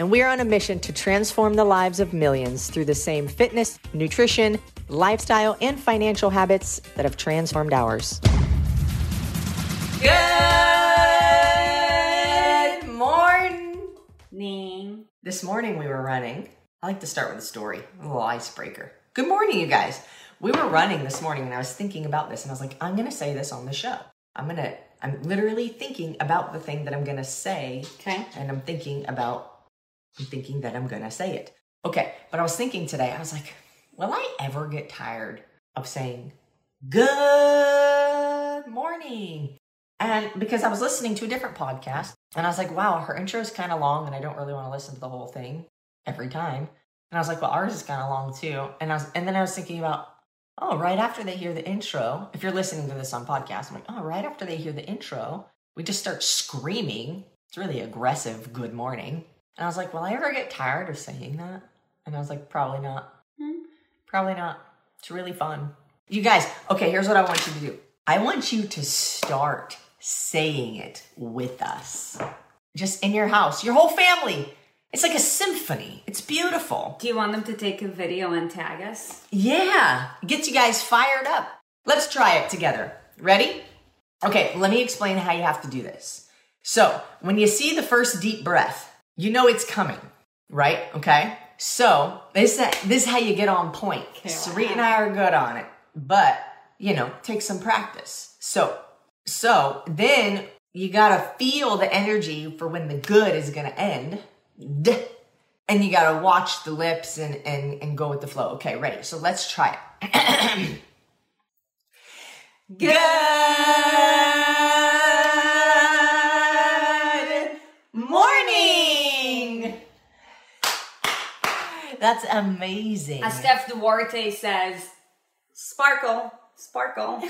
And we are on a mission to transform the lives of millions through the same fitness, nutrition, lifestyle, and financial habits that have transformed ours. Good morning. This morning we were running. I like to start with a story, a little icebreaker. Good morning, you guys. We were running this morning and I was thinking about this and I was like, I'm going to say this on the show. I'm going to I'm literally thinking about the thing that I'm gonna say. Okay. And I'm thinking about, I'm thinking that I'm gonna say it. Okay. But I was thinking today, I was like, will I ever get tired of saying good morning? And because I was listening to a different podcast and I was like, wow, her intro is kind of long and I don't really want to listen to the whole thing every time. And I was like, well, ours is kind of long too. And I was, and then I was thinking about, oh, right after they hear the intro, if you're listening to this on podcast, I'm like, oh, right after they hear the intro, we just start screaming. It's really aggressive good morning. And I was like, will I ever get tired of saying that? And I was like, probably not. Hmm. Probably not. It's really fun. You guys, okay, here's what I want you to do. I want you to start saying it with us. Just in your house, your whole family. It's like a symphony. It's beautiful. Do you want them to take a video and tag us? Yeah, Get you guys fired up. Let's try it together. Ready? Okay, let me explain how you have to do this. So, when you see the first deep breath, you know it's coming, right? Okay? So, this, this is how you get on point. Okay, Sarit and I are good on it, but, you know, take some practice. So, so then you gotta feel the energy for when the good is gonna end. And you gotta watch the lips and, and, and go with the flow. Okay, ready. So let's try it. Good That's amazing. As Steph Duarte says, sparkle, sparkle.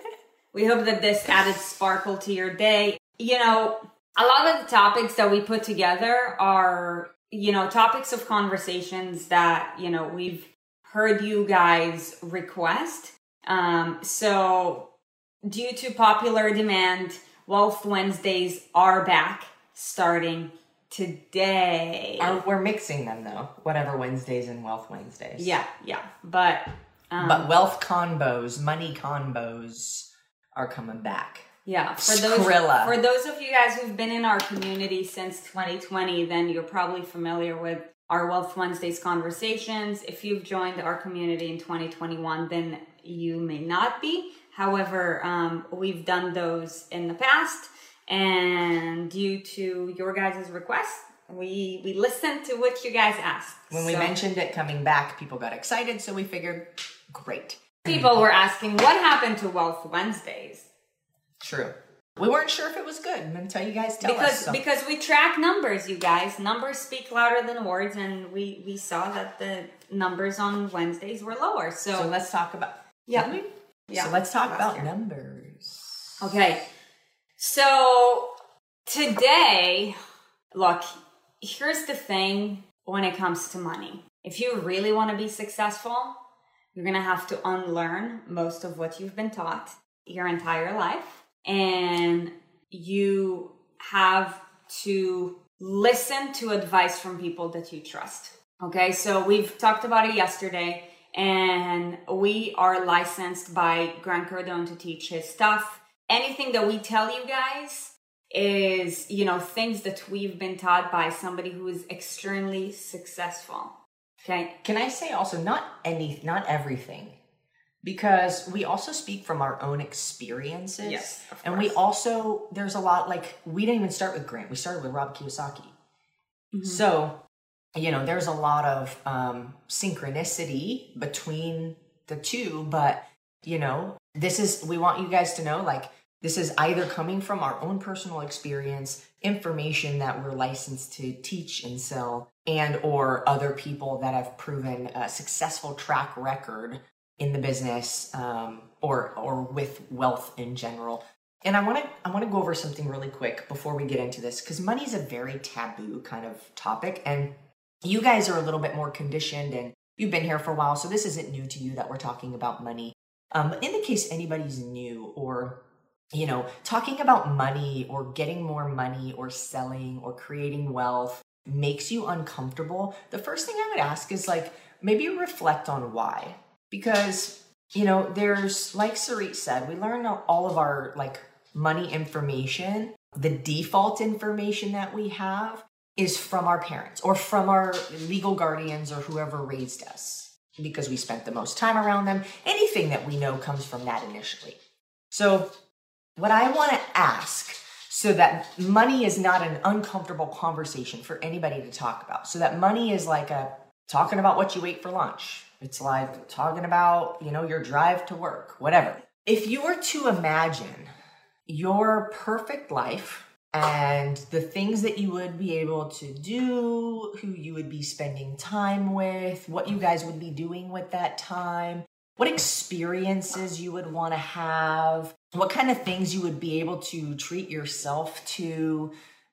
we hope that this added sparkle to your day. You know, a lot of the topics that we put together are, you know, topics of conversations that, you know, we've heard you guys request. Um, so due to popular demand, Wealth Wednesdays are back starting today. Are, we're mixing them though. Whatever Wednesdays and Wealth Wednesdays. Yeah, yeah. But um, but wealth combos, money combos are coming back. Yeah, for those Skrilla. for those of you guys who've been in our community since 2020, then you're probably familiar with our Wealth Wednesdays conversations. If you've joined our community in 2021, then you may not be. However, um, we've done those in the past, and due to your guys' request, we we listened to what you guys asked. When we mentioned it coming back, people got excited, so we figured, great. People were asking, what happened to Wealth Wednesdays? True. We weren't sure if it was good until you guys tell because, us. So. Because we track numbers, you guys. Numbers speak louder than words, and we we saw that the numbers on Wednesdays were lower. So, so let's talk about yeah. Yeah. So let's talk about year. numbers. Okay. So today, look, here's the thing when it comes to money. If you really want to be successful, you're going to have to unlearn most of what you've been taught your entire life and you have to listen to advice from people that you trust. Okay, so we've talked about it yesterday, and we are licensed by Grant Cardone to teach his stuff. Anything that we tell you guys is, you know, things that we've been taught by somebody who is extremely successful. Okay. Can I say also not any not everything because we also speak from our own experiences. Yes, and we also there's a lot like we didn't even start with Grant. We started with Rob Kiyosaki. Mm-hmm. So, you know, there's a lot of um, synchronicity between the two, but you know, this is we want you guys to know like this is either coming from our own personal experience, information that we're licensed to teach and sell, and or other people that have proven a successful track record in the business um, or or with wealth in general. And I want to I want to go over something really quick before we get into this because money is a very taboo kind of topic, and you guys are a little bit more conditioned and you've been here for a while, so this isn't new to you that we're talking about money. Um, in the case anybody's new or you know talking about money or getting more money or selling or creating wealth makes you uncomfortable, the first thing I would ask is like maybe reflect on why. Because, you know, there's like Sarit said, we learn all of our like money information, the default information that we have is from our parents or from our legal guardians or whoever raised us because we spent the most time around them. Anything that we know comes from that initially. So, what I want to ask so that money is not an uncomfortable conversation for anybody to talk about. So that money is like a talking about what you ate for lunch. It's like talking about, you know, your drive to work, whatever. If you were to imagine your perfect life and the things that you would be able to do, who you would be spending time with, what you guys would be doing with that time, what experiences you would want to have, what kind of things you would be able to treat yourself to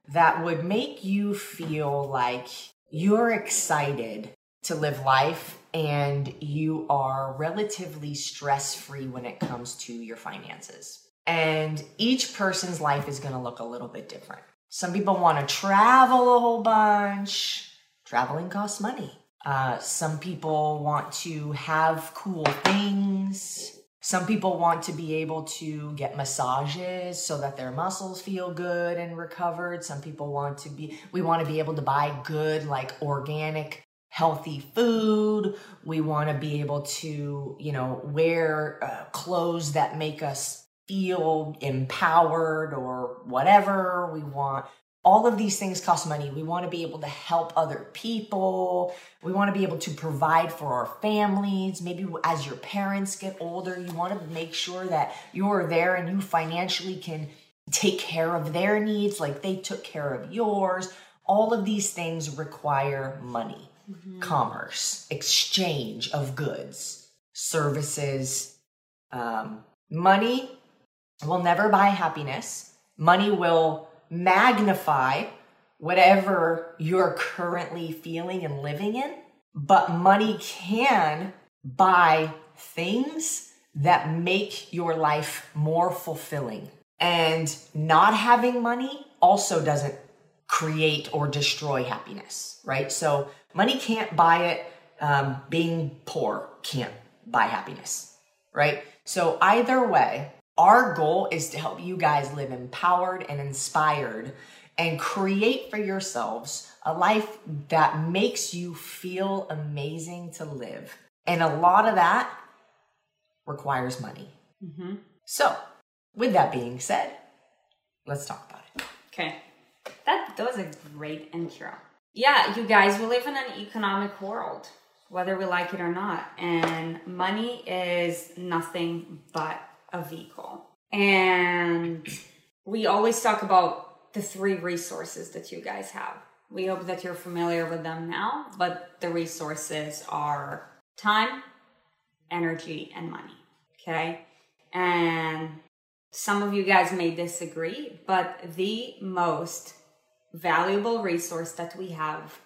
that would make you feel like you're excited to live life and you are relatively stress free when it comes to your finances. And each person's life is going to look a little bit different. Some people want to travel a whole bunch. Traveling costs money. Uh, some people want to have cool things. Some people want to be able to get massages so that their muscles feel good and recovered. Some people want to be, we want to be able to buy good, like organic, healthy food. We want to be able to, you know, wear uh, clothes that make us feel empowered or whatever. We want all of these things cost money. We want to be able to help other people. We want to be able to provide for our families. Maybe as your parents get older, you want to make sure that you're there and you financially can take care of their needs like they took care of yours. All of these things require money, mm-hmm. commerce, exchange of goods, services. Um, money will never buy happiness. Money will magnify whatever you're currently feeling and living in, but money can buy things that make your life more fulfilling. And not having money also doesn't create or destroy happiness, right? So money can't buy it. Um, being poor can't buy happiness, right? So either way, our goal is to help you guys live empowered and inspired and create for yourselves a life that makes you feel amazing to live. And a lot of that requires money. Mm-hmm. So, with that being said, let's talk about it. Okay. That, that was a great intro. Yeah, you guys, we live in an economic world, whether we like it or not. And money is nothing but a vehicle. And we always talk about the three resources that you guys have. We hope that you're familiar with them now, but the resources are time, energy, and money. Okay. And some of you guys may disagree, but the most valuable resource that we have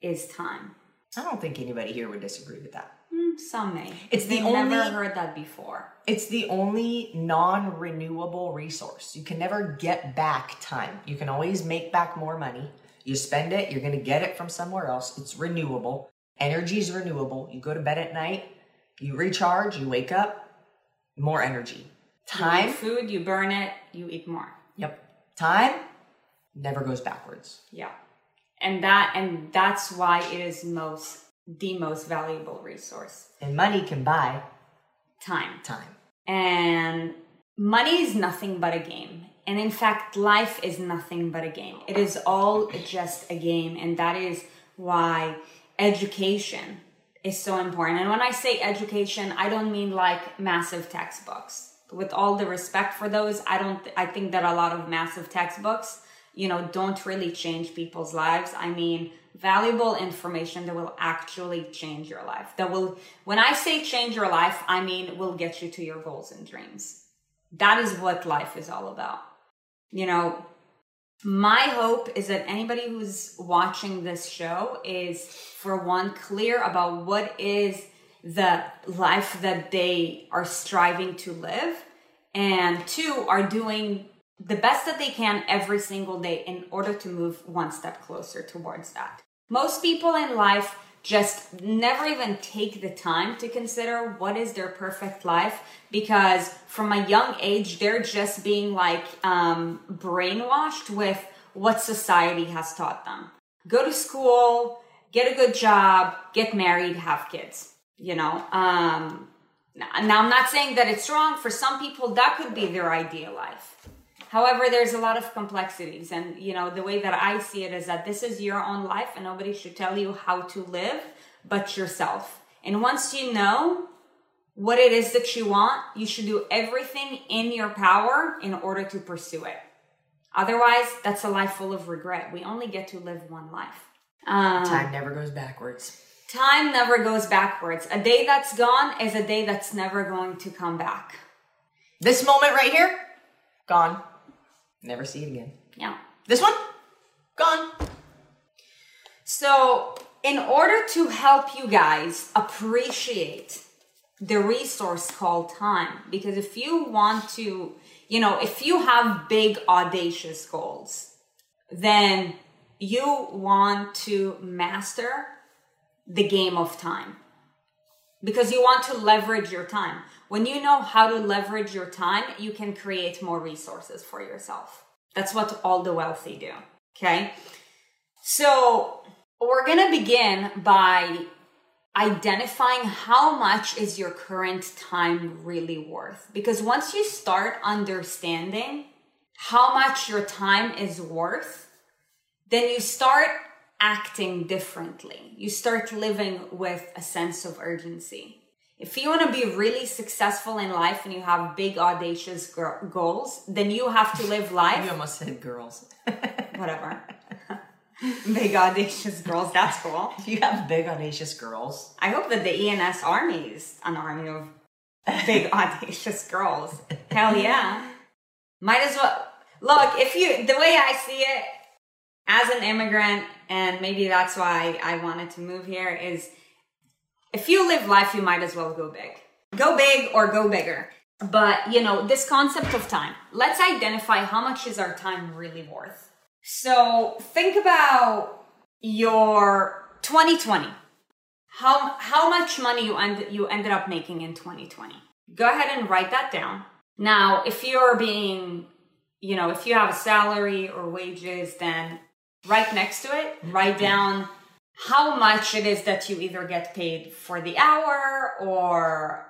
is time. I don't think anybody here would disagree with that. Some may. It's the only. Never heard that before. It's the only non-renewable resource. You can never get back time. You can always make back more money. You spend it, you're going to get it from somewhere else. It's renewable. Energy is renewable. You go to bed at night, you recharge, you wake up, more energy. Time, you food, you burn it, you eat more. Yep. Time never goes backwards. Yeah. And that and that's why it is most the most valuable resource. And money can buy time. Time. And money is nothing but a game. And in fact, life is nothing but a game. It is all just a game. And that is why education is so important. And when I say education, I don't mean like massive textbooks. With all the respect for those, I don't, I think that a lot of massive textbooks, you know, don't really change people's lives. I mean, valuable information that will actually change your life. That will, when I say change your life, I mean will get you to your goals and dreams. That is what life is all about. You know, my hope is that anybody who's watching this show is, for one, clear about what is the life that they are striving to live, and two, are doing the best that they can every single day in order to move one step closer towards that. Most people in life just never even take the time to consider what is their perfect life because from a young age they're just being like um, brainwashed with what society has taught them. Go to school get a good job get married have kids you know? Um, now i'm not saying that it's wrong. For some people that could be their ideal life However, there's a lot of complexities. And, you know, the way that I see it is that this is your own life and nobody should tell you how to live but yourself. And once you know what it is that you want, you should do everything in your power in order to pursue it. Otherwise, that's a life full of regret. We only get to live one life. Um, time never goes backwards. Time never goes backwards. A day that's gone is a day that's never going to come back. This moment right here, gone. Never see it again. Yeah. This one? Gone. So, in order to help you guys appreciate the resource called time, because if you want to, you know, if you have big, audacious goals, then you want to master the game of time because you want to leverage your time. When you know how to leverage your time, you can create more resources for yourself. That's what all the wealthy do. Okay. So we're going to begin by identifying how much is your current time really worth. Because once you start understanding how much your time is worth, then you start acting differently. You start living with a sense of urgency. If you want to be really successful in life and you have big, audacious gr- goals, then you have to live life. You almost said girls. Whatever. big, audacious girls, that's cool. If you have big, audacious girls. I hope that the ENS Army is an army of big, audacious girls. Hell yeah. Might as well. Look, if you, the way I see it, as an immigrant, and maybe that's why I wanted to move here, is if you live life, you might as well go big. Go big or go bigger. But, you know, this concept of time, let's identify how much is our time really worth. So think about your 2020. How, how much money you, end, you ended up making in 2020. Go ahead and write that down. Now, if you're being, you know, if you have a salary or wages, then right next to it, write mm-hmm. down how much it is that you either get paid for the hour or,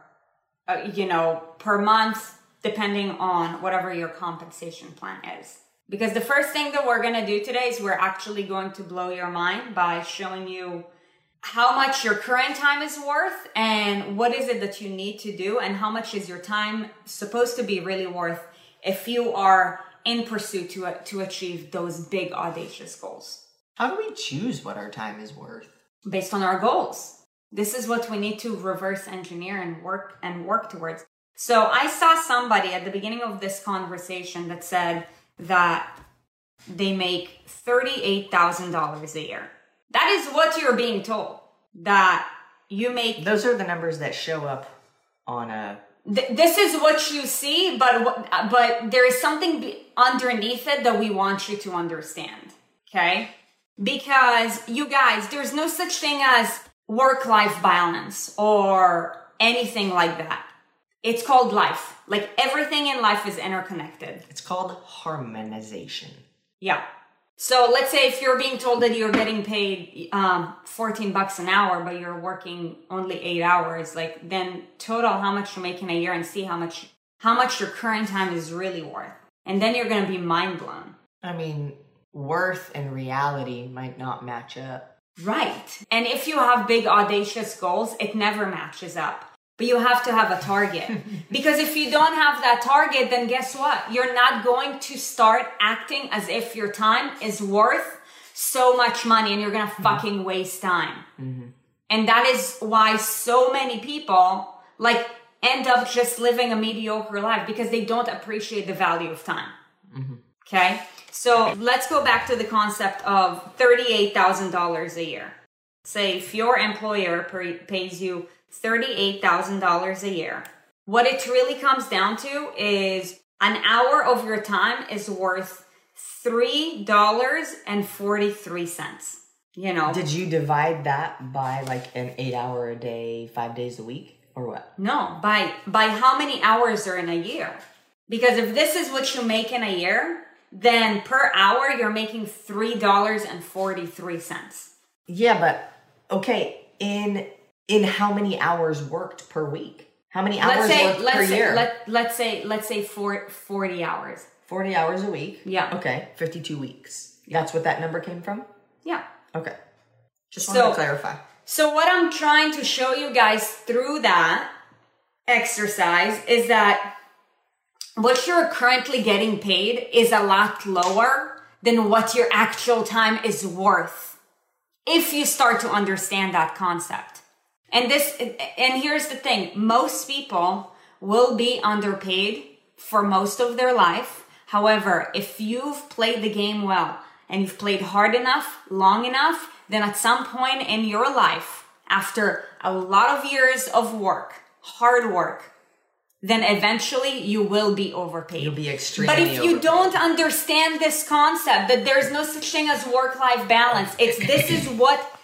uh, you know, per month, depending on whatever your compensation plan is. Because the first thing that we're going to do today is we're actually going to blow your mind by showing you how much your current time is worth and what is it that you need to do and how much is your time supposed to be really worth if you are in pursuit to, to achieve those big audacious goals. How do we choose what our time is worth? Based on our goals. This is what we need to reverse engineer and work and work towards. So I saw somebody at the beginning of this conversation that said that they make $38,000 a year. That is what you're being told. That you make Those are the numbers that show up on a Th- this is what you see, but but there is something underneath it that we want you to understand. Okay, because you guys, there's no such thing as work-life balance or anything like that. It's called life. Like everything in life is interconnected. It's called harmonization. Yeah. So let's say if you're being told that you're getting paid um, 14 bucks an hour, but you're working only eight hours, like then total how much you're making a year and see how much how much your current time is really worth, and then you're gonna be mind blown. I mean, worth and reality might not match up. Right. And if you have big audacious goals, it never matches up but you have to have a target. because if you don't have that target, then guess what? You're not going to start acting as if your time is worth so much money and you're gonna mm-hmm. fucking waste time. Mm-hmm. And that is why so many people like end up just living a mediocre life because they don't appreciate the value of time. Mm-hmm. Okay. So let's go back to the concept of $38,000 a year. Say if your employer pays you $38,000 a year, what it really comes down to is an hour of your time is worth $3.43. You know, Did you divide that by like an eight hour a day, five days a week, or what? No, by by how many hours are in a year? Because if this is what you make in a year, then per hour you're making three dollars and forty three cents. Yeah, but okay, in in how many hours worked per week? How many hours Let's say worked per let's say year? let let's say let's say four, 40 hours. 40 hours a week. Yeah. Okay, 52 weeks. That's what that number came from? Yeah. Okay. Just wanted So- to clarify. So what I'm trying to show you guys through that exercise is that what you're currently getting paid is a lot lower than what your actual time is worth if you start to understand that concept. And this and here's the thing, most people will be underpaid for most of their life. However, if you've played the game well and you've played hard enough, long enough, then at some point in your life, after a lot of years of work, hard work, then eventually you will be overpaid. You'll be extremely But if you overpaid. don't understand this concept that there's no such thing as work-life balance, oh. it's this is what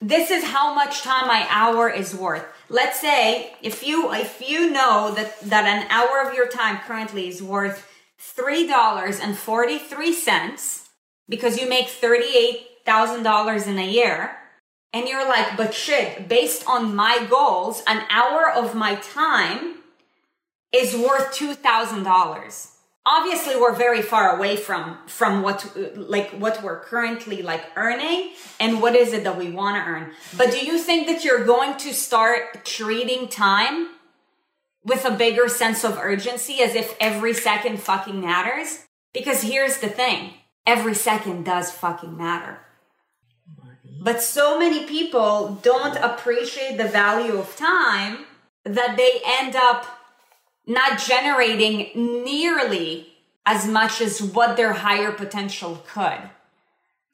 this is how much time my hour is worth. Let's say if you if you know that that an hour of your time currently is worth three dollars and forty three cents because you make thirty eight thousand dollars in a year, and you're like, but shit, based on my goals, an hour of my time is worth two thousand dollars. Obviously, we're very far away from from what like what we're currently like earning and what is it that we want to earn. But do you think that you're going to start treating time with a bigger sense of urgency as if every second fucking matters? Because here's the thing: every second does fucking matter. But so many people don't appreciate the value of time that they end up not generating nearly as much as what their higher potential could.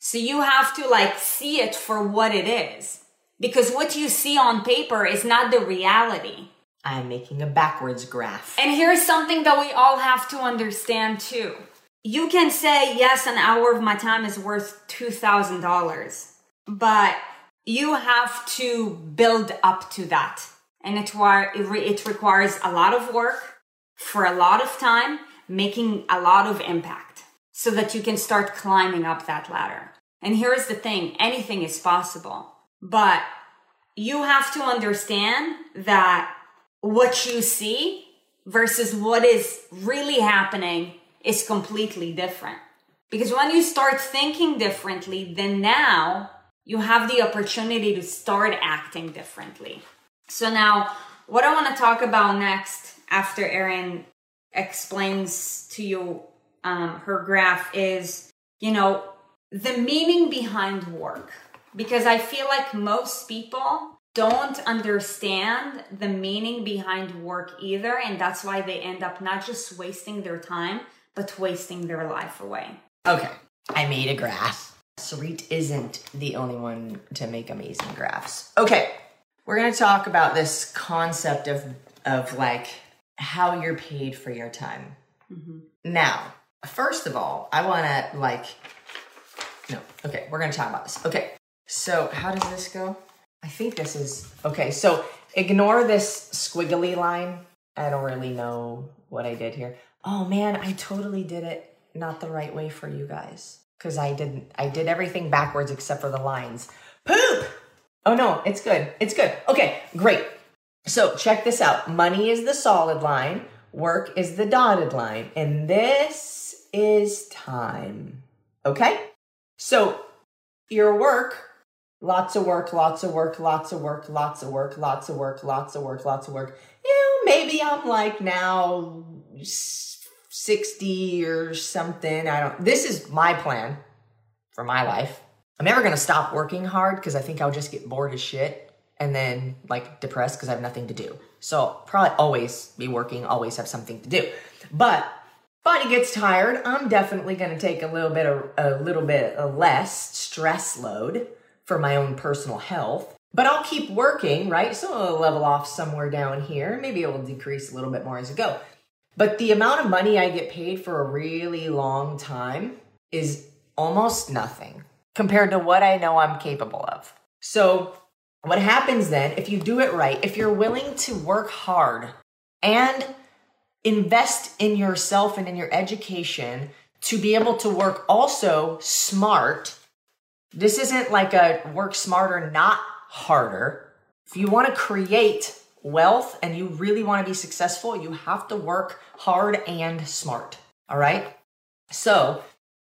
So you have to like see it for what it is. Because what you see on paper is not the reality. I'm making a backwards graph. And here's something that we all have to understand too. You can say, yes, an hour of my time is worth $2,000, but you have to build up to that. And it, it, re- it requires a lot of work for a lot of time, making a lot of impact so that you can start climbing up that ladder. And here's the thing anything is possible, but you have to understand that what you see versus what is really happening is completely different. Because when you start thinking differently, then now you have the opportunity to start acting differently. So now, what I want to talk about next after Erin explains to you um, her graph is, you know, the meaning behind work. Because I feel like most people don't understand the meaning behind work either. And that's why they end up not just wasting their time, but wasting their life away. Okay, I made a graph. Sarit isn't the only one to make amazing graphs. Okay, we're gonna talk about this concept of of like how you're paid for your time. Mm-hmm. Now, first of all, I wanna like no, okay, we're gonna talk about this. Okay, so how does this go? I think this is okay. So ignore this squiggly line. I don't really know what I did here. Oh man, I totally did it not the right way for you guys because I didn't. I did everything backwards except for the lines. Poop. Oh no, it's good. It's good. Okay, great. So check this out. Money is the solid line. Work is the dotted line, and this is time. Okay. So your work lots of work, lots of work, lots of work, lots of work, lots of work, lots of work, lots of work. You know, maybe I'm like now 60 or something. I don't, this is my plan for my life. I'm never to stop working hard because I think I'll just get bored as shit and then like depressed because I have nothing to do. So probably always be working, always have something to do. But body gets tired. I'm definitely to take a little bit of a little bit of less stress load for my own personal health. But I'll keep working, right? So it'll level off somewhere down here. Maybe it will decrease a little bit more as I go. But the amount of money I get paid for a really long time is almost nothing compared to what I know I'm capable of. So, what happens then, if you do it right, if you're willing to work hard and invest in yourself and in your education to be able to work also smart, this isn't like a work smarter, not harder. If you want to create wealth and you really want to be successful, you have to work hard and smart. All right. So,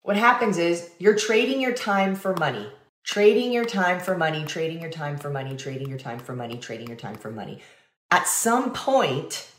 what happens is you're trading your time for money, trading your time for money, trading your time for money, trading your time for money, trading your time for money. At some point,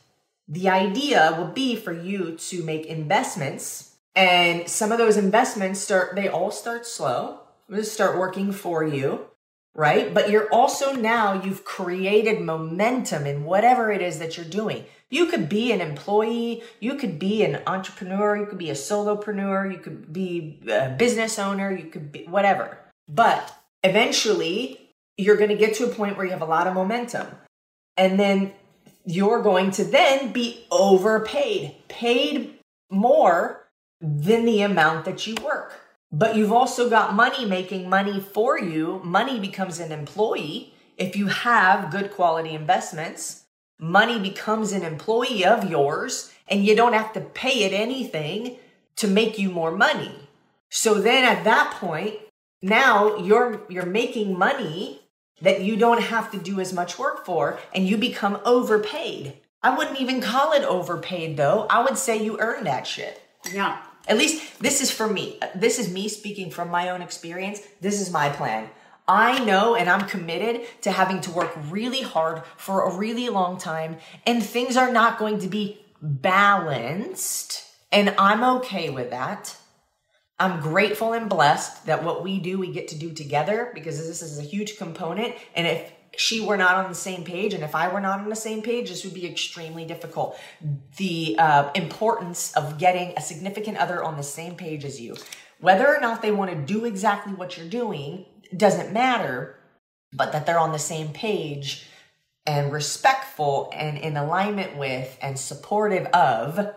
the idea will be for you to make investments and some of those investments start they all start slow. They start working for you right but you're also now you've created momentum in whatever it is that you're doing you could be an employee, you could be an entrepreneur, you could be a solopreneur, you could be a business owner, you could be whatever. But eventually, you're going to get to a point where you have a lot of momentum. And then you're going to then be overpaid, paid more than the amount that you work. But you've also got money making money for you. Money becomes an employee if you have good quality investments money becomes an employee of yours and you don't have to pay it anything to make you more money. So then at that point, now you're you're making money that you don't have to do as much work for and you become overpaid. I wouldn't even call it overpaid though. I would say you earn that shit. Yeah. At least this is for me. This is me speaking from my own experience. This is my plan. I know and I'm committed to having to work really hard for a really long time, and things are not going to be balanced. And I'm okay with that. I'm grateful and blessed that what we do, we get to do together because this is a huge component. And if she were not on the same page and if I were not on the same page, this would be extremely difficult. The uh, importance of getting a significant other on the same page as you, whether or not they want to do exactly what you're doing, doesn't matter, but that they're on the same page and respectful and in alignment with and supportive of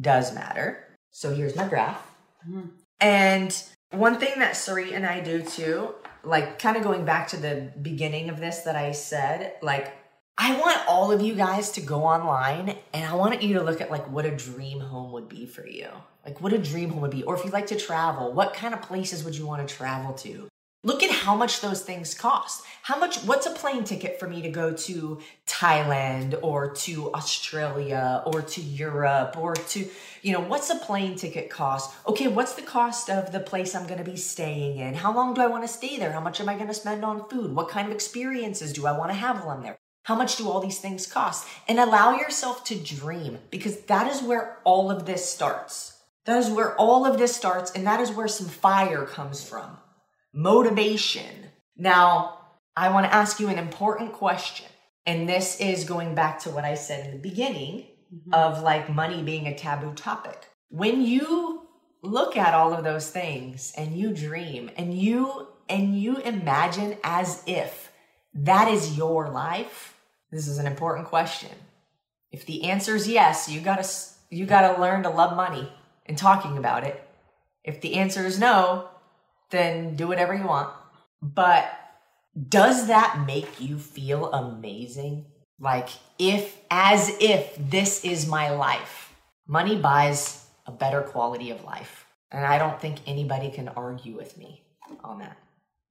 does matter. So here's my graph. Mm-hmm. And one thing that Sarit and I do too, like kind of going back to the beginning of this that I said, like I want all of you guys to go online and I want you to look at like what a dream home would be for you. Like what a dream home would be. Or if you like to travel, what kind of places would you want to travel to? Look at how much those things cost. How much, what's a plane ticket for me to go to Thailand or to Australia or to Europe or to, you know, what's a plane ticket cost? Okay, what's the cost of the place I'm going to be staying in? How long do I want to stay there? How much am I going to spend on food? What kind of experiences do I want to have while I'm there? How much do all these things cost? And allow yourself to dream because that is where all of this starts. That is where all of this starts, and that is where some fire comes from motivation. Now, I want to ask you an important question. And this is going back to what I said in the beginning mm-hmm. of like money being a taboo topic. When you look at all of those things and you dream and you and you imagine as if that is your life, this is an important question. If the answer is yes, you got to you got to learn to love money and talking about it. If the answer is no, then do whatever you want. But does that make you feel amazing? Like, if, as if this is my life, money buys a better quality of life. And I don't think anybody can argue with me on that.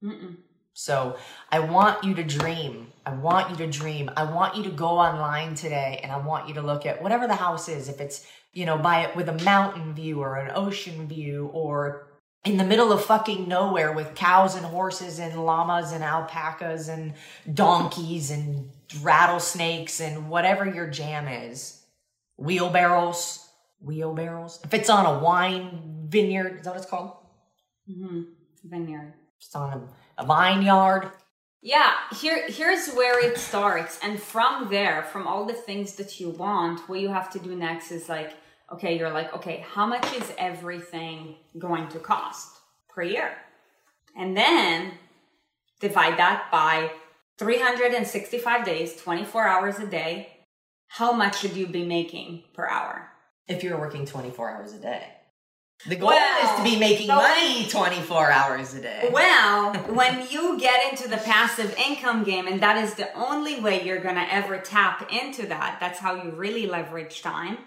Mm-mm. So I want you to dream. I want you to dream. I want you to go online today and I want you to look at whatever the house is. If it's, you know, buy it with a mountain view or an ocean view or in the middle of fucking nowhere with cows and horses and llamas and alpacas and donkeys and rattlesnakes and whatever your jam is. Wheelbarrows. Wheelbarrows. If it's on a wine vineyard, is that what it's called? Mm-hmm. Vineyard. It's on a, a vineyard. Yeah, here here's where it starts. And from there, from all the things that you want, what you have to do next is like, okay, you're like, okay, how much is everything going to cost per year? And then divide that by 365 days, 24 hours a day. How much should you be making per hour? If you're working 24 hours a day. The goal Well, is to be making money 24 hours a day. Well, when you get into the passive income game, and that is the only way you're gonna ever tap into that, that's how you really leverage time.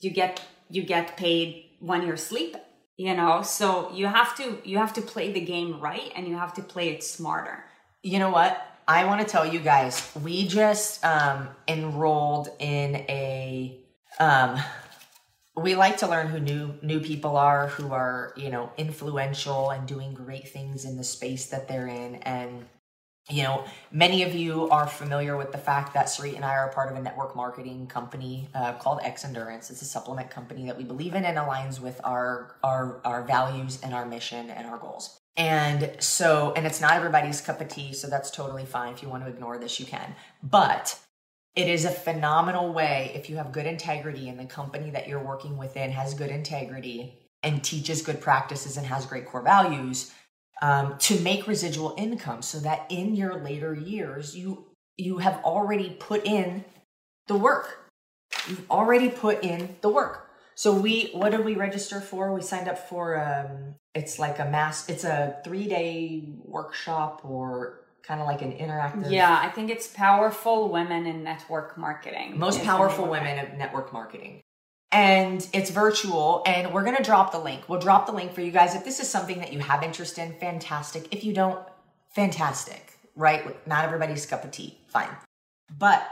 You get you get paid when you're sleeping. You know, so you have to you have to play the game right and you have to play it smarter. You know what? I want to tell you guys, we just um, enrolled in a. Um, we like to learn who new new people are, who are you know influential and doing great things in the space that they're in, and you know many of you are familiar with the fact that Sarit and I are part of a network marketing company uh, called X Endurance. It's a supplement company that we believe in and aligns with our our our values and our mission and our goals. And so, and it's not everybody's cup of tea, so that's totally fine. If you want to ignore this, you can. But it is a phenomenal way if you have good integrity and the company that you're working within has good integrity and teaches good practices and has great core values um, to make residual income so that in your later years you you have already put in the work you've already put in the work so we what did we register for we signed up for um it's like a mass it's a three day workshop or kind of like an interactive Yeah, I think it's powerful women in network marketing. most powerful name of it. women of network marketing. And it's virtual, and we're gonna drop the link. We'll drop the link for you guys. If this is something that you have interest in, fantastic. If you don't, fantastic, right? Not everybody's cup of tea, fine. But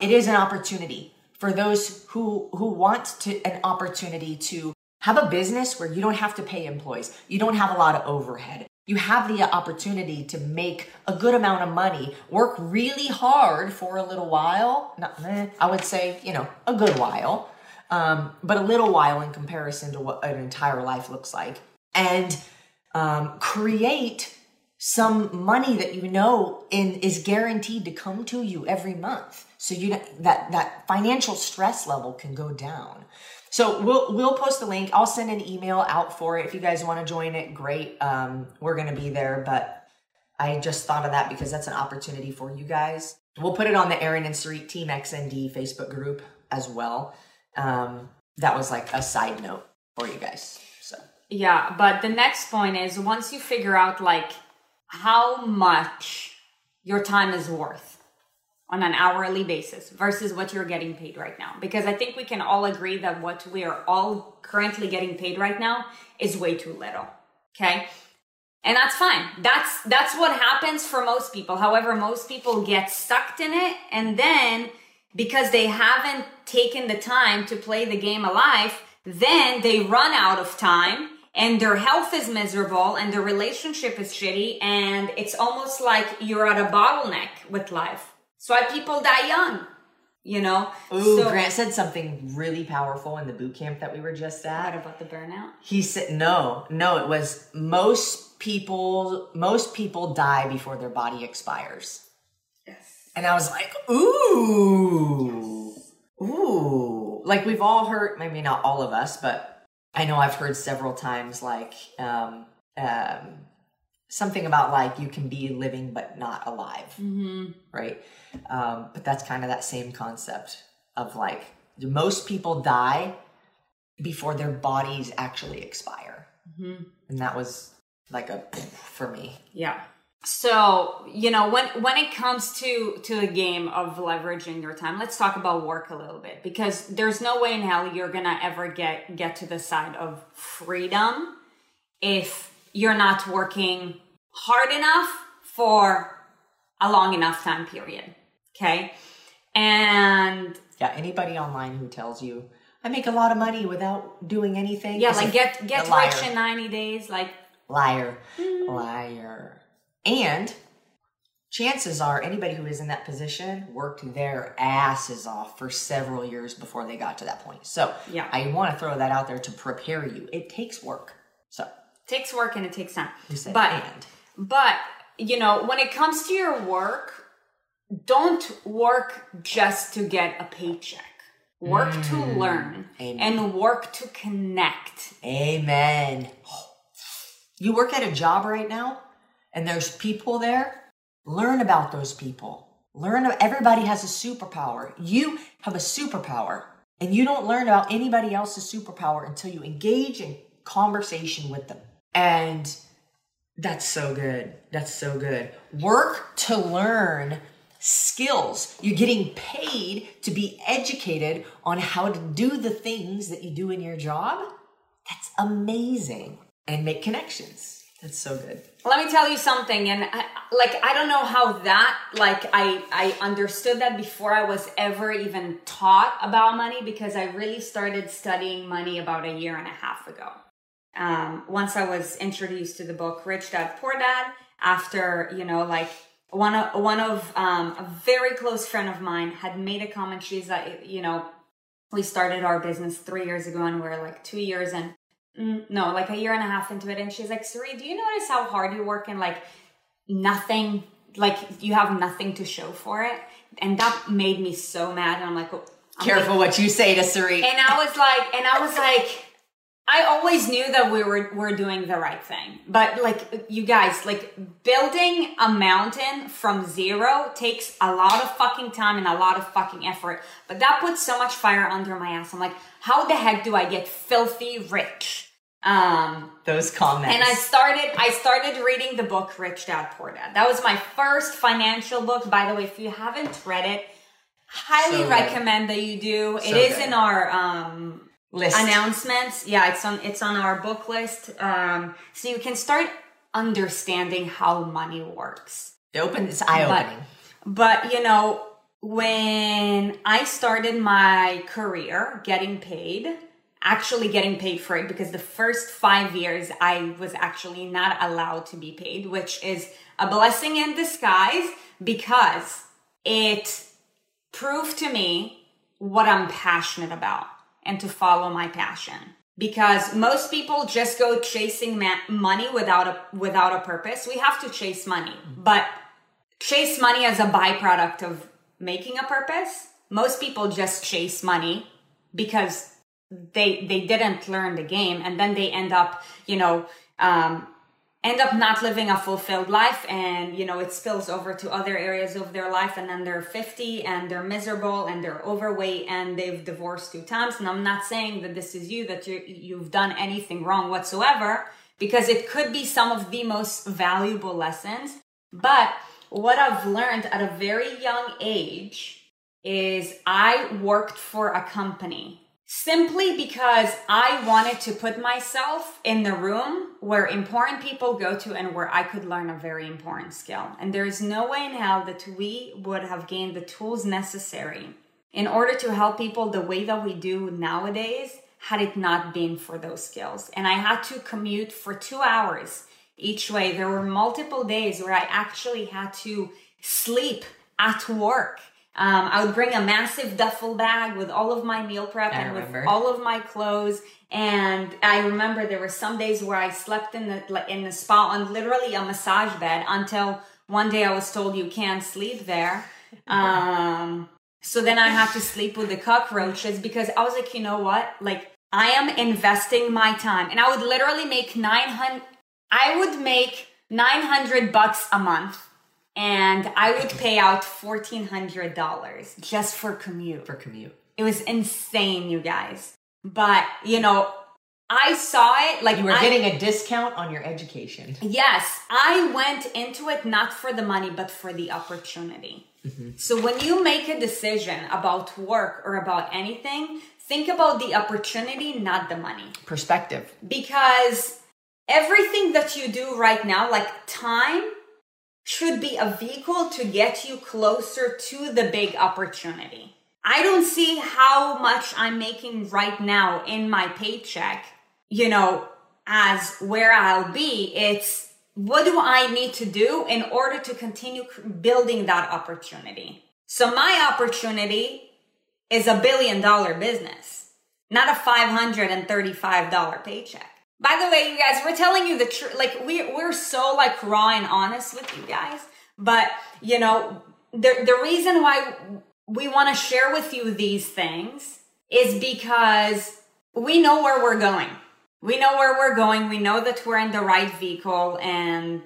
it is an opportunity for those who who want to an opportunity to have a business where you don't have to pay employees. You don't have a lot of overhead. You have the opportunity to make a good amount of money, work really hard for a little while. Not, eh, I would say, you know, a good while, um, but a little while in comparison to what an entire life looks like, and um, create some money that you know in is guaranteed to come to you every month. So you that that financial stress level can go down. So we'll we'll post the link. I'll send an email out for it. If you guys want to join it great. Um, we're gonna be there but i just thought of that because that's an opportunity for you guys. We'll put it on the aaron and Sarit team xnd facebook group as well um, that was like a side note for you guys so Yeah, but the next point is once you figure out like how much your time is worth on an hourly basis versus what you're getting paid right now. Because I think we can all agree that what we are all currently getting paid right now is way too little. Okay? And that's fine. That's that's what happens for most people. However, most people get sucked in it and then because they haven't taken the time to play the game alive, then they run out of time and their health is miserable and their relationship is shitty and it's almost like you're at a bottleneck with life. That's why people die young, you know? Ooh, So- Grant said something really powerful in the boot camp that we were just What at. about the burnout? He said, "No, no, it was most people. Most people die before their body expires." Yes. And I was like, "Ooh, ooh!" Like we've all heard. Maybe not all of us, but I know I've heard several times. Like, um, um, something about like you can be living but not alive Mm-hmm. right? Um, but that's kind of that same concept of like most people die before their bodies actually expire, Mm-hmm. and that was like a for me. Yeah. So, you know, when when it comes to to the game of leveraging your time, let's talk about work a little bit because there's no way in hell you're going to ever get get to the side of freedom if you're not working hard enough for a long enough time period. Okay? And Yeah, anybody online who tells you I make a lot of money without doing anything, yeah, like a- get get rich in 90 days like liar, hmm. liar, and chances are anybody who is in that position worked their asses off for several years before they got to that point. So Yeah. I want to throw that out there to prepare you. It takes work. So takes work and it takes time. But and But, you know, when it comes to your work, don't work just to get a paycheck. Work to mm. learn Amen. and work to connect. Amen. You work at a job right now and there's people there. Learn about those people. Learn everybody has a superpower. You have a superpower and you don't learn about anybody else's superpower until you engage in conversation with them. And that's so good. That's so good. Work to learn skills. You're getting paid to be educated on how to do the things that you do in your job. That's amazing. And make connections. That's so good. Let me tell you something, and I, like I don't know how that like I I understood that before I was ever even taught about money because I really started studying money about a year and a half ago. Um, once I was introduced to the book Rich Dad Poor Dad, after you know like one of one of um, a very close friend of mine had made a comment. She's like, you know, we started our business three years ago, and we're like two years in Mm, no, like a year and a half into it, and she's like, "Sarit, do you notice how hard you work and like nothing, like you have nothing to show for it?" And that made me so mad. And I'm like, oh, I'm Careful what you say to Sarit. and I was like, and I was like, I always knew that we were were doing the right thing, but like you guys, like building a mountain from zero takes a lot of fucking time and a lot of fucking effort. But that puts so much fire under my ass. I'm like, how the heck do I get filthy rich? Um, Those comments. and I started I started reading the book Rich Dad Poor Dad. That was my first financial book. By the way, if you haven't read it, highly So recommend that you do. So it is good. in our um List. announcements. Yeah, it's on it's on our book list. Um so you can start understanding how money works. It open, it's eye opening. But you know, when I started my career getting paid, actually getting paid for it because the first 5 years I was actually not allowed to be paid, which is a blessing in disguise because it proved to me what I'm passionate about and to follow my passion. Because most people just go chasing ma- money without a without a purpose. We have to chase money, but chase money as a byproduct of making a purpose. Most people just chase money because they they didn't learn the game. And then they end up, you know, um end up not living a fulfilled life. And you know it spills over to other areas of their life. And then they're 50 and they're miserable and they're overweight and they've divorced two times. And i'm not saying that this is you that you you've done anything wrong whatsoever because it could be some of the most valuable lessons. But what i've learned at a very young age is i worked for a company simply because I wanted to put myself in the room where important people go to and where I could learn a very important skill. And there is no way in hell that we would have gained the tools necessary in order to help people the way that we do nowadays had it not been for those skills. And I had to commute for two hours each way. There were multiple days where I actually had to sleep at work. Um, I would bring a massive duffel bag with all of my meal prep I and with all of my clothes. And I remember there were some days where I slept in the in the spa on literally a massage bed until one day I was told you can't sleep there. Um, so then I have to sleep with the cockroaches because I was like, you know what? Like I am investing my time, and I would literally make nine hundred. I would make nine hundred bucks a month and I would pay out fourteen hundred dollars just for commute. for commute. It was insane, you guys. But you know, I saw it like You were I- getting a discount on your education. Yes, I went into it not for the money, but for the opportunity. Mm-hmm. So when you make a decision about work or about anything, think about the opportunity, not the money Perspective. because everything that you do right now, like time, should be a vehicle to get you closer to the big opportunity. I don't see how much I'm making right now in my paycheck, you know, as where I'll be. It's what do I need to do in order to continue building that opportunity? So my opportunity is a billion dollar business, not a $535 paycheck. By the way, you guys, we're telling you the truth. Like we we're so like raw and honest with you guys. But you know, the the reason why we want to share with you these things is because we know where we're going. We know where we're going. We know that we're in the right vehicle and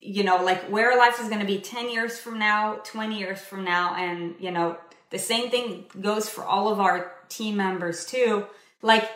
you know, like where life is going to be 10 years from now, 20 years from now and you know, the same thing goes for all of our team members too. Like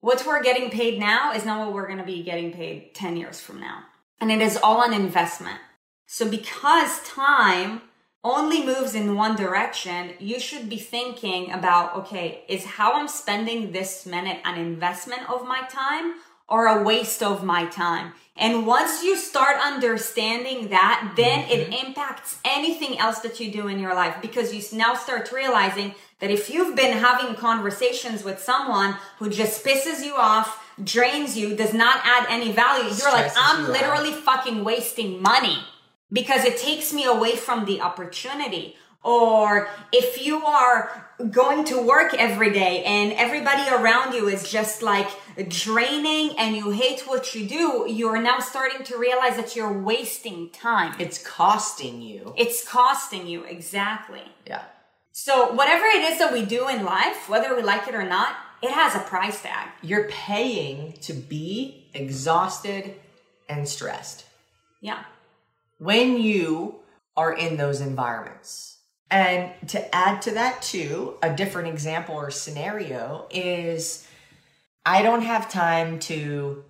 what we're getting paid now is not what we're going to be getting paid 10 years from now. And it is all an investment. So because time only moves in one direction, you should be thinking about, okay, is how I'm spending this minute an investment of my time or a waste of my time? And once you start understanding that, then mm-hmm. it impacts anything else that you do in your life because you now start realizing that if you've been having conversations with someone who just pisses you off, drains you, does not add any value, you're Stresses like, I'm you literally out. fucking wasting money because it takes me away from the opportunity. Or if you are going to work every day and everybody around you is just like draining and you hate what you do, you're now starting to realize that you're wasting time. It's costing you. It's costing you, exactly. Yeah. So, whatever it is that we do in life, whether we like it or not, it has a price tag. You're paying to be exhausted and stressed. Yeah when you are in those environments. And to add to that, too, a different example or scenario is I don't have time to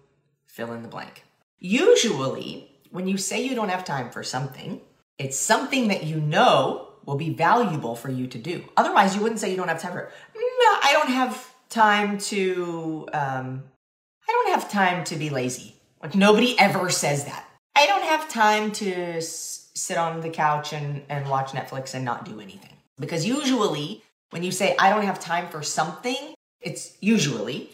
fill in the blank. Usually, when you say you don't have time for something, it's something that you know will be valuable for you to do. Otherwise, you wouldn't say you don't have time for. No, I don't have time to, um, I don't have time to be lazy. Like nobody ever says that. I don't have time to sit on the couch and, and watch Netflix and not do anything. Because usually, when you say, I don't have time for something, it's usually,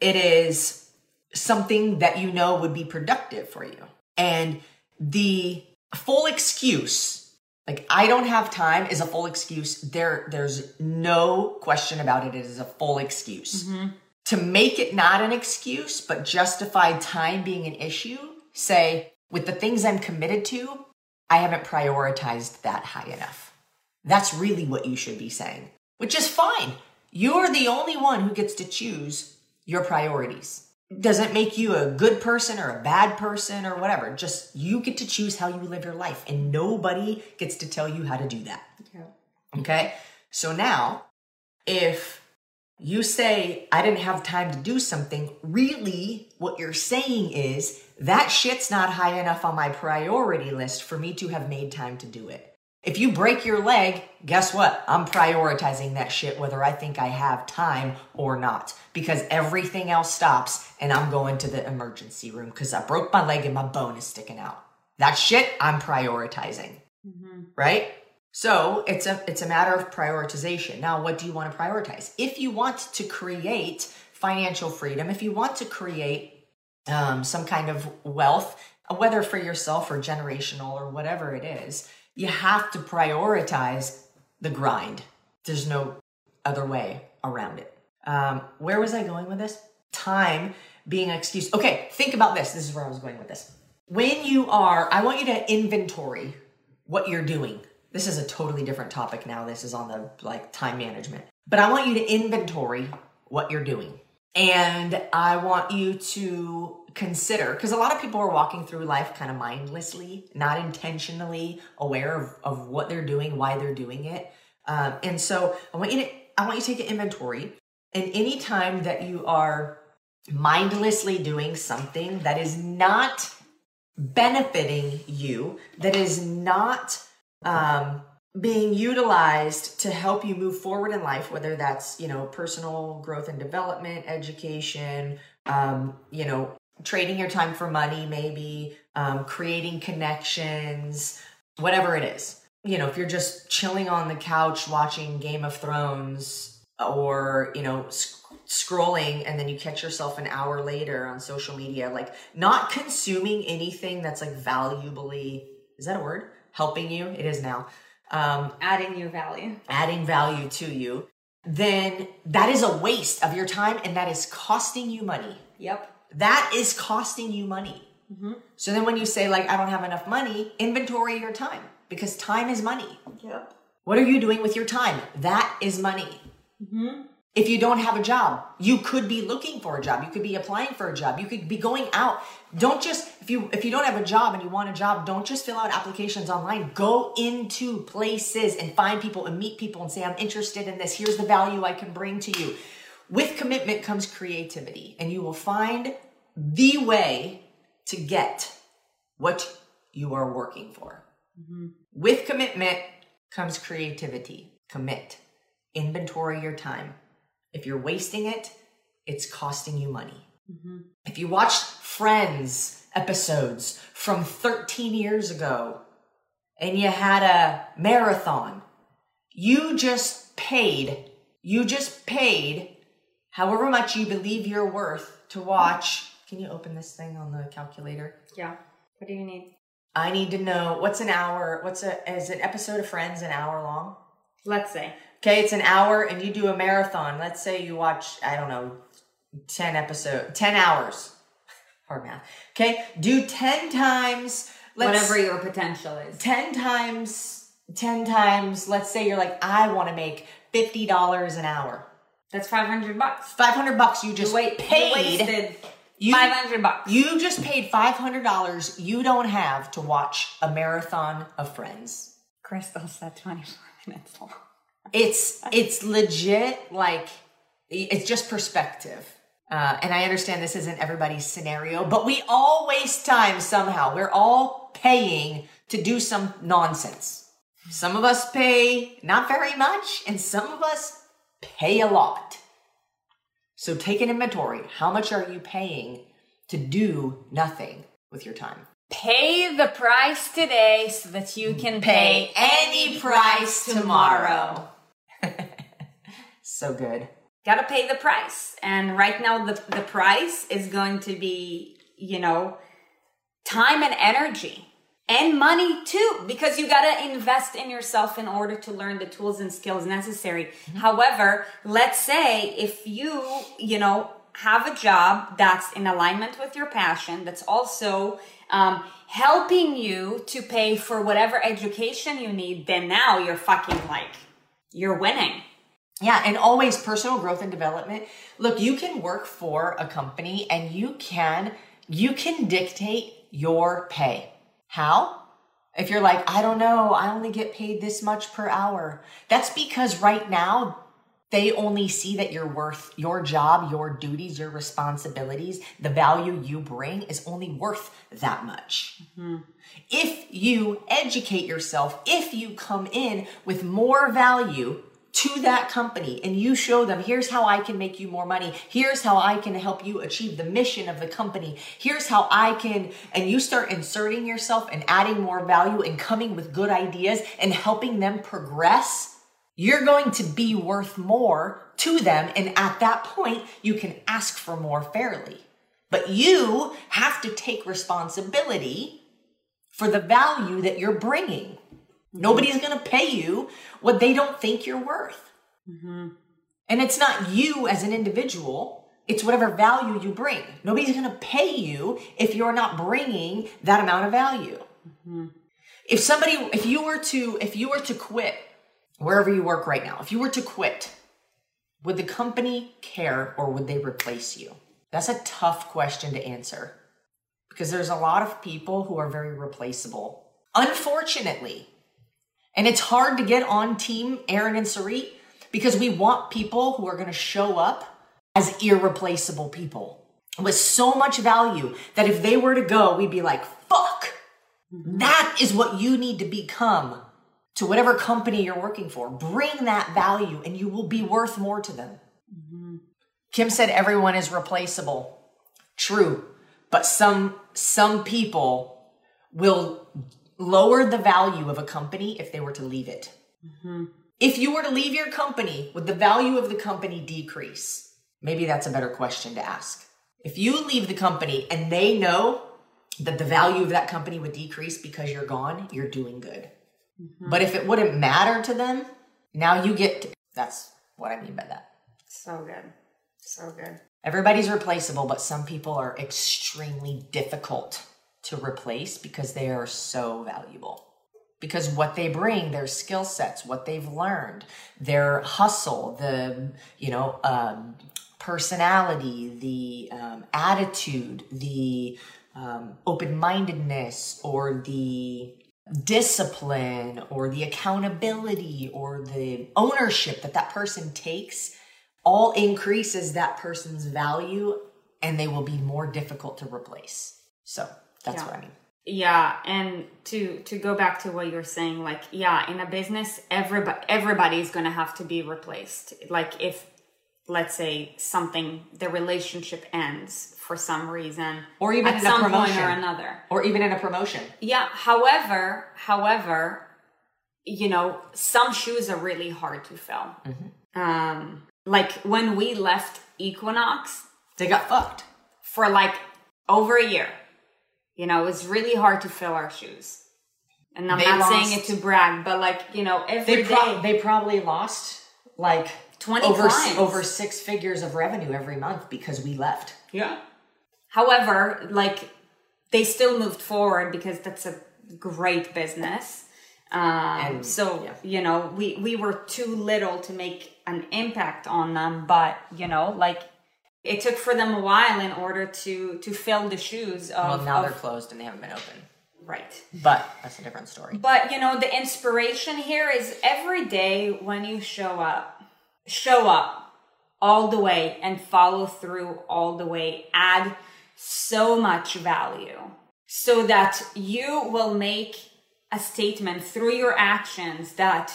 it is something that you know would be productive for you. And the full excuse, like I don't have time is a full excuse. There, there's no question about it. It is a full excuse. Mm-hmm. To make it not an excuse, but justify time being an issue, say, with the things I'm committed to, I haven't prioritized that high enough. That's really what you should be saying, which is fine. You're the only one who gets to choose your priorities. Doesn't make you a good person or a bad person or whatever. Just you get to choose how you live your life, and nobody gets to tell you how to do that. Okay? So now, if you say, I didn't have time to do something, really what you're saying is, that shit's not high enough on my priority list for me to have made time to do it. If you break your leg, guess what? I'm prioritizing that shit whether I think I have time or not because everything else stops and I'm going to the emergency room because I broke my leg and my bone is sticking out. That shit I'm prioritizing. Mm-hmm. Right? So it's a it's a matter of prioritization. Now, what do you want to prioritize? If you want to create financial freedom, if you want to create um, some kind of wealth, whether for yourself or generational or whatever it is, you have to prioritize the grind. There's no other way around it. Um, where was I going with this? Time being an excuse. Okay, think about this. This is where I was going with this. When you are, I want you to inventory what you're doing. This is a totally different topic now. This is on the like time management. But I want you to inventory what you're doing. And I want you to consider, because a lot of people are walking through life kind of mindlessly, not intentionally aware of, of what they're doing, why they're doing it. Um, and so I want you to, I want you to take an inventory. And any time that you are mindlessly doing something that is not benefiting you, that is not um, being utilized to help you move forward in life whether that's you know personal growth and development education um, you know trading your time for money maybe um, creating connections whatever it is. You know if you're just chilling on the couch watching game of thrones or you know sc- scrolling and then you catch yourself an hour later on social media like not consuming anything that's like valuably is that a word helping you it is now um, adding new value adding value to you then that is a waste of your time and that is costing you money. Yep. That is costing you money. So then when you say, like, I don't have enough money, inventory your time because time is money. Yep. What are you doing with your time? That is money. If you don't have a job, you could be looking for a job. You could be applying for a job. You could be going out. Don't just if you if you don't have a job and you want a job, don't just fill out applications online. Go into places and find people and meet people and say I'm interested in this. Here's the value I can bring to you. With commitment comes creativity, and you will find the way to get what you are working for. Mm-hmm. With commitment comes creativity. Commit. Inventory your time. If you're wasting it, it's costing you money. Mm-hmm. If you watched Friends episodes from 13 years ago and you had a marathon, you just paid, you just paid however much you believe you're worth to watch. Can you open this thing on the calculator? Yeah. What do you need? I need to know what's an hour, what's a, is an episode of Friends an hour long? Let's say. Okay, it's an hour and you do a marathon. Let's say you watch, I don't know, 10 episode, 10 hours. Hard math. Okay, do 10 times, let's, Whatever your potential is. 10 times, 10 times, let's say you're like, I want to make $50 an hour. That's 500 bucks. 500 bucks you just Wait, paid. You You- 500 bucks. You just paid $500 you don't have to watch a marathon of Friends. Crystal said 24 minutes long. It's it's legit like it's just perspective. Uh, and i understand this isn't everybody's scenario but we all waste time somehow. We're all paying to do some nonsense. Some of us pay not very much and some of us pay a lot. So take an inventory. How much are you paying to do nothing with your time? Pay the price today so that you can pay any price tomorrow so good Gotta pay the price. And right now, the, the price is going to be, you know, time and energy and money too, because you gotta invest in yourself in order to learn the tools and skills necessary. However, let's say if you, you know, have a job that's in alignment with your passion, that's also um, helping you to pay for whatever education you need, then now you're fucking like, you're winning. Yeah, and always personal growth and development. Look, you can work for a company and you can you can dictate your pay. How? If you're like, I don't know, I only get paid this much per hour. That's because right now they only see that you're worth your job, your duties, your responsibilities, the value you bring is only worth that much. Mm-hmm. If you educate yourself, if you come in with more value to that company and you show them, here's how I can make you more money. Here's how I can help you achieve the mission of the company. Here's how I can, and you start inserting yourself and adding more value and coming with good ideas and helping them progress, you're going to be worth more to them. And at that point, you can ask for more fairly. But you have to take responsibility for the value that you're bringing. Mm-hmm. Nobody's going to pay you what they don't think you're worth. Mm-hmm. And it's not you as an individual, it's whatever value you bring. Nobody's going to pay you if you're not bringing that amount of value. Mm-hmm. If somebody if you were to if you were to quit wherever you work right now, if you were to quit, would the company care or would they replace you? That's a tough question to answer because there's a lot of people who are very replaceable. Unfortunately, and it's hard to get on team Erin and Sarit because we want people who are going to show up as irreplaceable people with so much value that if they were to go, we'd be like, fuck, that is what you need to become to whatever company you're working for. Bring that value and you will be worth more to them. Mm-hmm. Kim said everyone is replaceable. True. But some some people will lower the value of a company if they were to leave it. Mm-hmm. If you were to leave your company, would the value of the company decrease? Maybe that's a better question to ask. If you leave the company and they know that the value of that company would decrease because you're gone, you're doing good. Mm-hmm. But if it wouldn't matter to them, now you get that's what I mean by that. So good. So good. Everybody's replaceable, but some people are extremely difficult to replace because they are so valuable. Because what they bring, their skill sets, what they've learned, their hustle, the, you know, um, personality, the um, attitude, the um, open mindedness, or the discipline, or the accountability, or the ownership that that person takes all increases that person's value and they will be more difficult to replace. So that's Yeah. what I mean. Yeah, and to to go back to what you're saying, like yeah, in a business, everybody everybody's gonna have to be replaced. Like if let's say something the relationship ends for some reason, Or even at in a some point promotion. or another. Or even in a promotion. Yeah. However, however, you know, some shoes are really hard to fill. Um, like when we left Equinox They got fucked. for like over a year, you know, it's really hard to fill our shoes. And I'm They not saying it to brag, but like you know, every They, day, they probably lost like 20 over clients. over six figures of revenue every month because we left. Yeah. However, like they still moved forward because that's a great business. Um, And- so yeah. you know, we we were too little to make an impact on them, but you know, like it took for them a while in order to to fill the shoes of, Well, now of- they're closed and they haven't been open. right. But that's a different story. But you know, the inspiration here is every day when you show up, show up all the way and follow through all the way. Add so much value so that you will make a statement through your actions that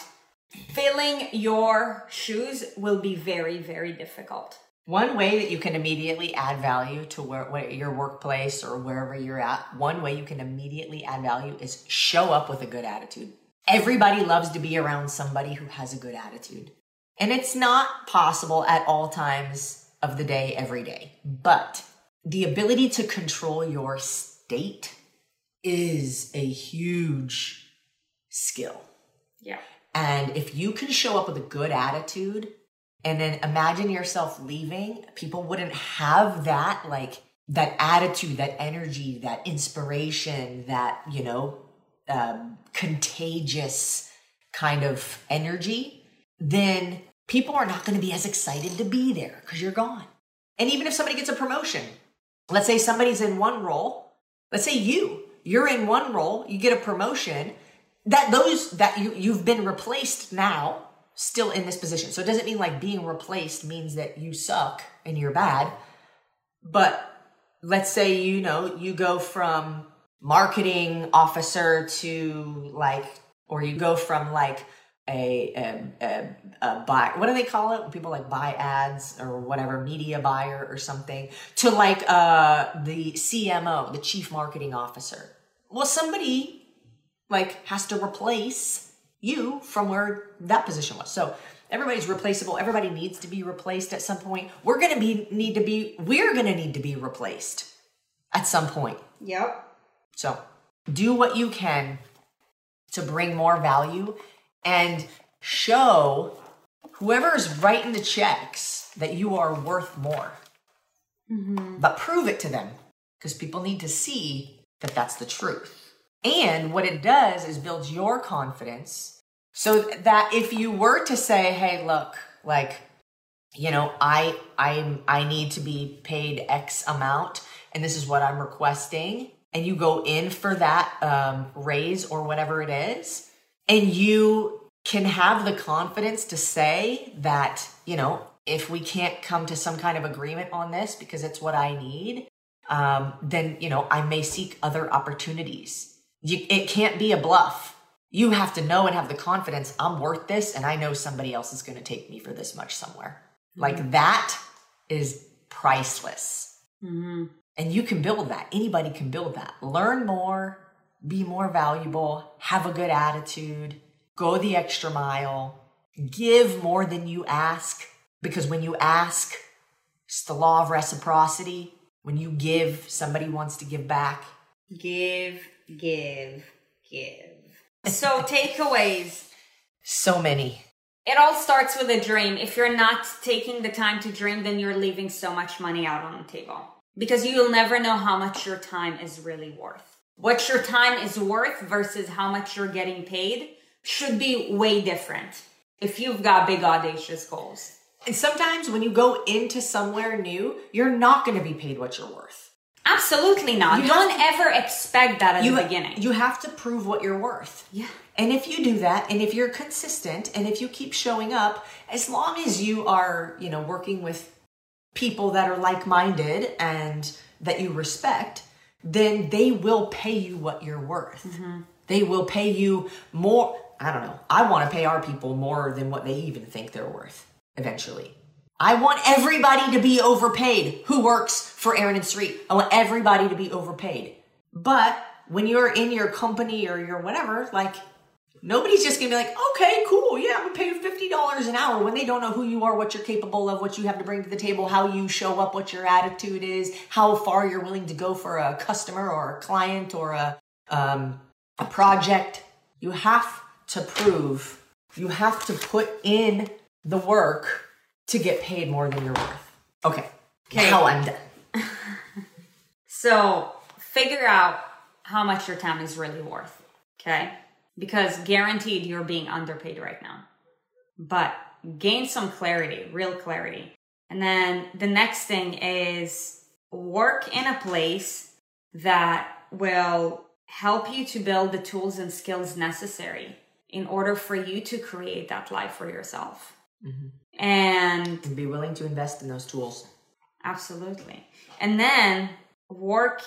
filling your shoes will be very, very difficult. One way that you can immediately add value to where, where your workplace or wherever you're at, one way you can immediately add value is show up with a good attitude. Everybody loves to be around somebody who has a good attitude. And it's not possible at all times of the day, every day. But the ability to control your state is a huge skill. Yeah. And if you can show up with a good attitude and then imagine yourself leaving, people wouldn't have that, like, that attitude, that energy, that inspiration, that, you know, um, contagious kind of energy, then people are not going to be as excited to be there because you're gone. And even if somebody gets a promotion, let's say somebody's in one role, let's say you, you're in one role, you get a promotion, that those that you you've been replaced now still in this position. So it doesn't mean like being replaced means that you suck and you're bad. But let's say you know you go from marketing officer to like or you go from like a, a, a, a buy what do they call it people like buy ads or whatever media buyer or something to like uh the cmo the chief marketing officer well somebody like has to replace you from where that position was. So everybody's replaceable. Everybody needs to be replaced at some point. We're gonna be need to be we're gonna need to be replaced at some point. Yep. So do what you can to bring more value and show whoever's writing the checks that you are worth more. Mm-hmm. But prove it to them because people need to see that that's the truth. And what it does is builds your confidence so that if you were to say, "Hey, look, like you know, I I I need to be paid X amount, and this is what I'm requesting," and you go in for that um, raise or whatever it is, and you can have the confidence to say that you know if we can't come to some kind of agreement on this because it's what I need, um, then you know I may seek other opportunities. You, it can't be a bluff. You have to know and have the confidence I'm worth this, and I know somebody else is going to take me for this much somewhere. Like that is priceless. Mm-hmm. And you can build that. Anybody can build that. Learn more, be more valuable, have a good attitude, go the extra mile, give more than you ask. Because when you ask, it's the law of reciprocity. When you give, somebody wants to give back. Give, give, give. So takeaways. So many. it all starts with a dream. If you're not taking the time to dream, then you're leaving so much money out on the table because you'll never know how much your time is really worth. What your time is worth versus how much you're getting paid should be way different if you've got big audacious goals. And sometimes when you go into somewhere new, you're not going to be paid what you're worth. Absolutely not. You Don't have ever expect that at you, the beginning. You have to prove what you're worth. Yeah. And if you do that, and if you're consistent, and if you keep showing up, as long as you are, you know, working with people that are like-minded and that you respect, then they will pay you what you're worth. Mm-hmm. They will pay you more. I don't know. I want to pay our people more than what they even think they're worth eventually. I want everybody to be overpaid who works for Erin and Sarit. I want everybody to be overpaid. But when you're in your company or your whatever, like nobody's just gonna be like, okay, cool, yeah, I'm gonna pay you fifty dollars an hour when they don't know who you are, what you're capable of, what you have to bring to the table, how you show up, what your attitude is, how far you're willing to go for a customer or a client or a um, a project. You have to prove. You have to put in the work to get paid more than you're worth. Okay. Okay. Now I'm done. So figure out how much your time is really worth. Okay. Because guaranteed you're being underpaid right now. But gain some clarity, real clarity. And then the next thing is work in a place that will help you to build the tools and skills necessary in order for you to create that life for yourself. And And be willing to invest in those tools. Absolutely. And then work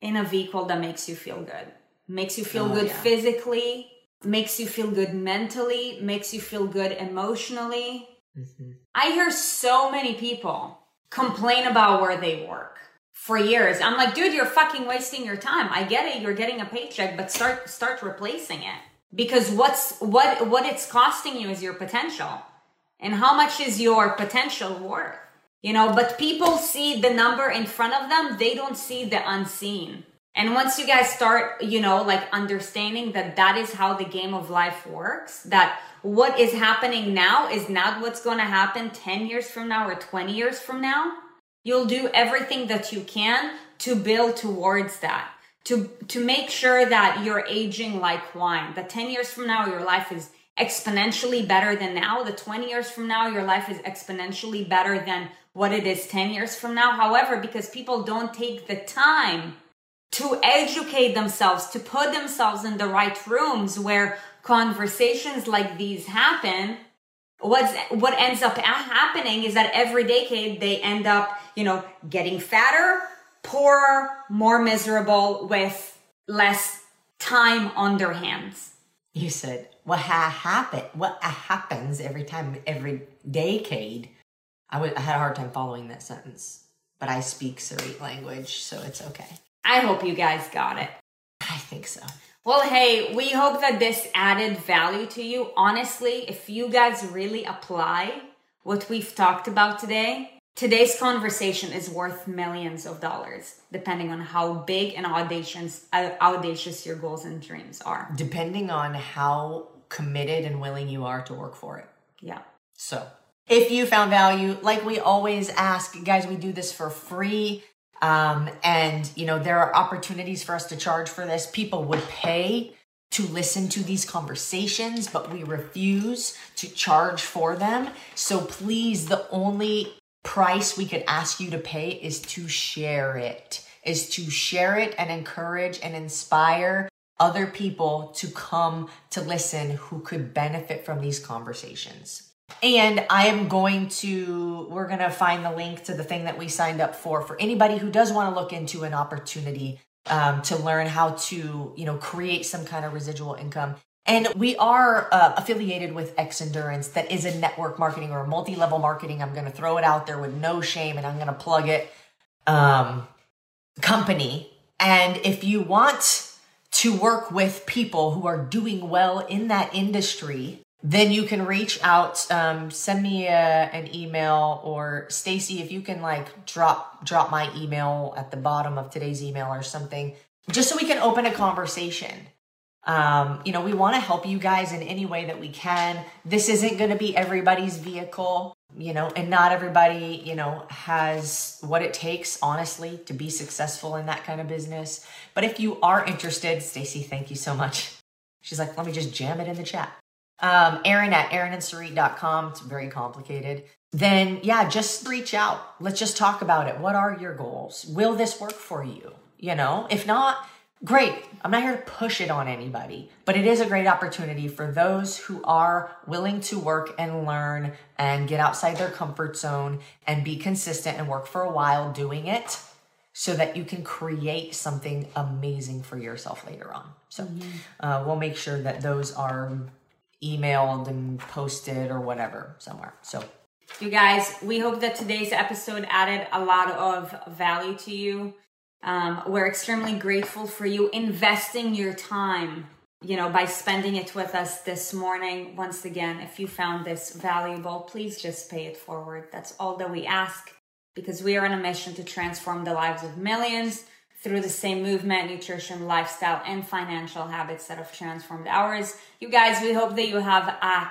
in a vehicle that makes you feel good. Makes you feel Oh, good yeah. physically, makes you feel good mentally, makes you feel good emotionally. Mm-hmm. I hear so many people complain about where they work for years. I'm like, dude, you're fucking wasting your time. I get it, you're getting a paycheck, but start start replacing it. Because what's what what it's costing you is your potential. And how much is your potential worth? You know, but people see the number in front of them, they don't see the unseen. And once you guys start, you know, like understanding that that is how the game of life works, that what is happening now is not what's going to happen 10 years from now or 20 years from now, you'll do everything that you can to build towards that. To, to make sure that you're aging like wine, that 10 years from now, your life is exponentially better than now. The 20 years from now, your life is exponentially better than what it is 10 years from now. However, because people don't take the time to educate themselves, to put themselves in the right rooms where conversations like these happen, what's what ends up happening is that every decade they end up, you know, getting fatter, poorer, more miserable with less time on their hands. You said what ha- happen what happens every time every decade. I wa- I had a hard time following that sentence, but I speak Sarit language, so it's okay. I hope you guys got it. I think so. Well, hey, we hope that this added value to you. Honestly, if you guys really apply what we've talked about today, today's conversation is worth millions of dollars, depending on how big and audacious, uh, audacious your goals and dreams are. Depending on how committed and willing you are to work for it. Yeah. So, if you found value, like we always ask, guys, we do this for free. Um, and you know, there are opportunities for us to charge for this. People would pay to listen to these conversations, but we refuse to charge for them. So please, the only price we could ask you to pay is to share it, is to share it and encourage and inspire other people to come to listen who could benefit from these conversations. And I am going to, we're going to find the link to the thing that we signed up for for anybody who does want to look into an opportunity um, to learn how to, you know, create some kind of residual income. And we are uh, affiliated with Xendurance, that is a network marketing or multi level marketing. I'm going to throw it out there with no shame and I'm going to plug it. Um, company. And if you want to work with people who are doing well in that industry, then you can reach out. Um, send me a, an email or Stacy, if you can like drop drop my email at the bottom of today's email or something, just so we can open a conversation. Um, you know, we want to help you guys in any way that we can. This isn't going to be everybody's vehicle, you know, and not everybody, you know, has what it takes, honestly, to be successful in that kind of business. But if you are interested, Stacy, thank you so much. She's like, let me just jam it in the chat. Um, Erin at erinandsarit.com. It's very complicated. Then, yeah, just reach out. Let's just talk about it. What are your goals? Will this work for you? You know, if not, great. I'm not here to push it on anybody, but it is a great opportunity for those who are willing to work and learn and get outside their comfort zone and be consistent and work for a while doing it so that you can create something amazing for yourself later on. So mm-hmm. uh, we'll make sure that those are emailed and posted or whatever somewhere. So you guys, we hope that today's episode added a lot of value to you. Um, we're extremely grateful for you investing your time, you know, by spending it with us this morning. Once again, if you found this valuable, please just pay it forward. That's all that we ask because we are on a mission to transform the lives of millions through the same movement, nutrition, lifestyle, and financial habits that have transformed ours. You guys, we hope that you have a